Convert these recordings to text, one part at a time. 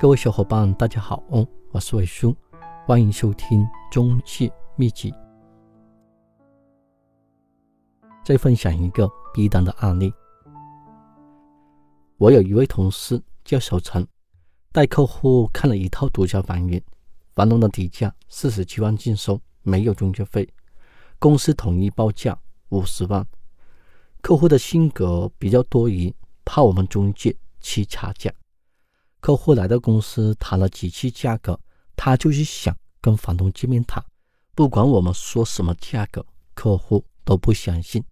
各位小伙伴，大家好，我是伟叔，欢迎收听中介秘籍。再分享一个逼单的案例。我有一位同事叫小陈，带客户看了一套独家房源，房东的底价四十七万净收，没有中介费，公司统一报价五十万。客户的性格比较多疑，怕我们中介去差价。客户来到公司谈了几次价格，他就是想跟房东见面谈，不管我们说什么价格，客户都不相信。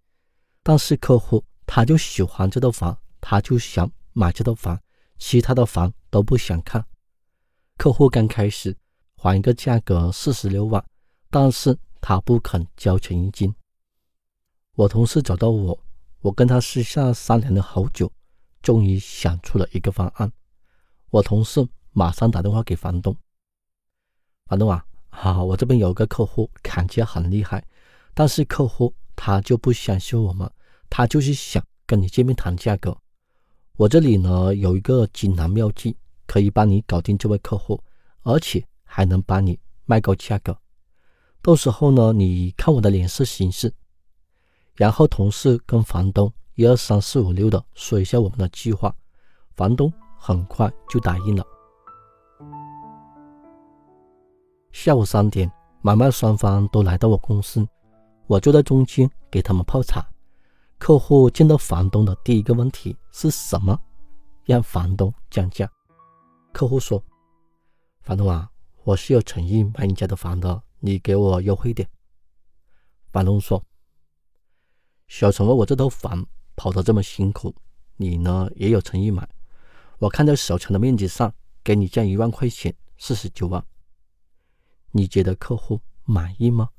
但是客户他就喜欢这套房，他就想买这套房，其他的房都不想看。客户刚开始还一个价格四十六万，但是他不肯交钱一金。我同事找到我。我跟他私下商量了好久，终于想出了一个方案。我同事马上打电话给房东：“房东啊，好，我这边有个客户砍价很厉害，但是客户他就不相信我们，他就是想跟你见面谈价格。我这里呢有一个锦囊妙计，可以帮你搞定这位客户，而且还能帮你卖高价格。到时候呢，你看我的脸色行事。”然后同事跟房东一二三四五六的说一下我们的计划，房东很快就答应了。下午三点，买卖双方都来到我公司，我就在中间给他们泡茶。客户见到房东的第一个问题是什么？让房东降价。客户说：“房东啊，我是有诚意买你家的房的，你给我优惠点。”房东说。小陈，我这套房跑得这么辛苦，你呢也有诚意买。我看在小陈的面子上，给你降一万块钱，四十九万。你觉得客户满意吗？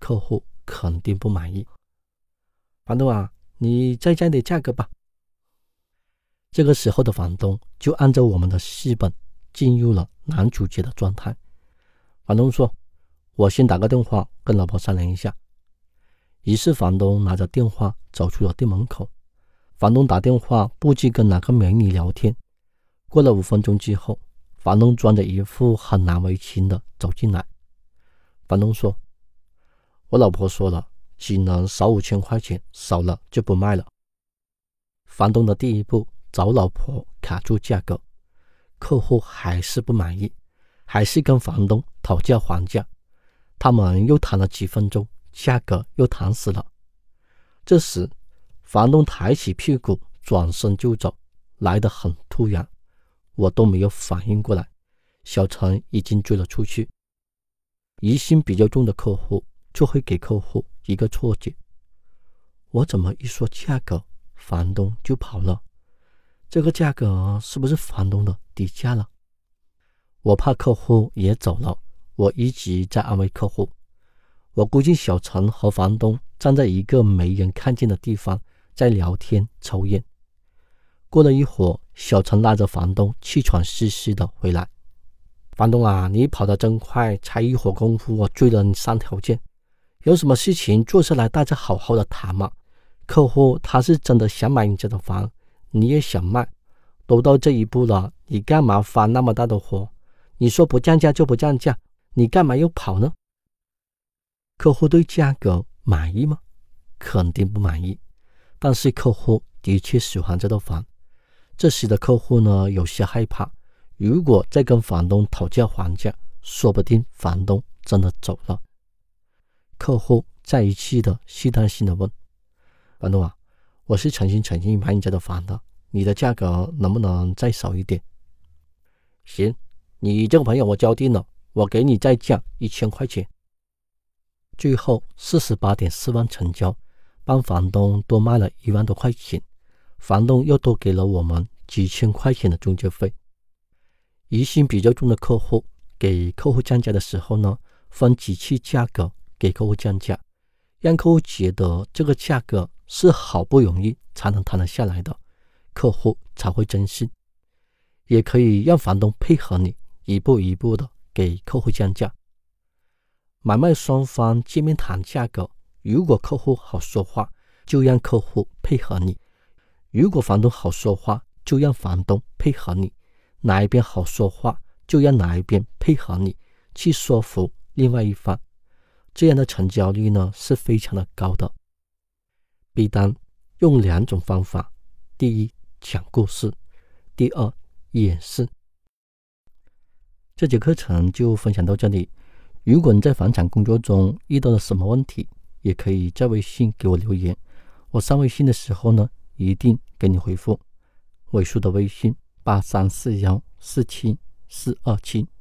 客户肯定不满意。房东啊，你再降点价格吧。这个时候的房东就按照我们的戏本进入了男主角的状态。房东说：“我先打个电话跟老婆商量一下。”于是房东拿着电话走出了店门口。房东打电话不知跟哪个美女聊天。过了五分钟之后，房东装着一副很难为情的走进来。房东说：“我老婆说了，只能少五千块钱，少了就不卖了。”房东的第一步找老婆卡住价格，客户还是不满意，还是跟房东讨价还价。他们又谈了几分钟。价格又谈死了。这时，房东抬起屁股转身就走，来得很突然，我都没有反应过来。小陈已经追了出去。疑心比较重的客户就会给客户一个错觉：我怎么一说价格，房东就跑了？这个价格是不是房东的底价了？我怕客户也走了，我一直在安慰客户。我估计小陈和房东站在一个没人看见的地方，在聊天抽烟。过了一会儿，小陈拉着房东气喘吁吁的回来。房东啊，你跑得真快，才一会儿功夫，我追了你三条街。有什么事情坐下来大家好好的谈嘛。客户他是真的想买你家的房，你也想卖，都到这一步了，你干嘛发那么大的火？你说不降价就不降价，你干嘛又跑呢？客户对价格满意吗？肯定不满意。但是客户的确喜欢这套房。这时的客户呢，有些害怕。如果再跟房东讨价还价，说不定房东真的走了。客户再一次的试探性的问：“房东啊，我是诚心诚意买你家的房的，你的价格能不能再少一点？”行，你这个朋友我交定了，我给你再降一千块钱。最后四十八点四万成交，帮房东多卖了一万多块钱，房东又多给了我们几千块钱的中介费。疑心比较重的客户给客户降价的时候呢，分几次价格给客户降价，让客户觉得这个价格是好不容易才能谈得下来的，客户才会真信。也可以让房东配合你，一步一步的给客户降价。买卖双方见面谈价格，如果客户好说话，就让客户配合你；如果房东好说话，就让房东配合你。哪一边好说话，就让哪一边配合你去说服另外一方，这样的成交率呢是非常的高的。B 单用两种方法：第一，讲故事；第二，演示。这节课程就分享到这里。如果你在房产工作中遇到了什么问题，也可以在微信给我留言。我上微信的时候呢，一定给你回复。尾数的微信八三四幺四七四二七。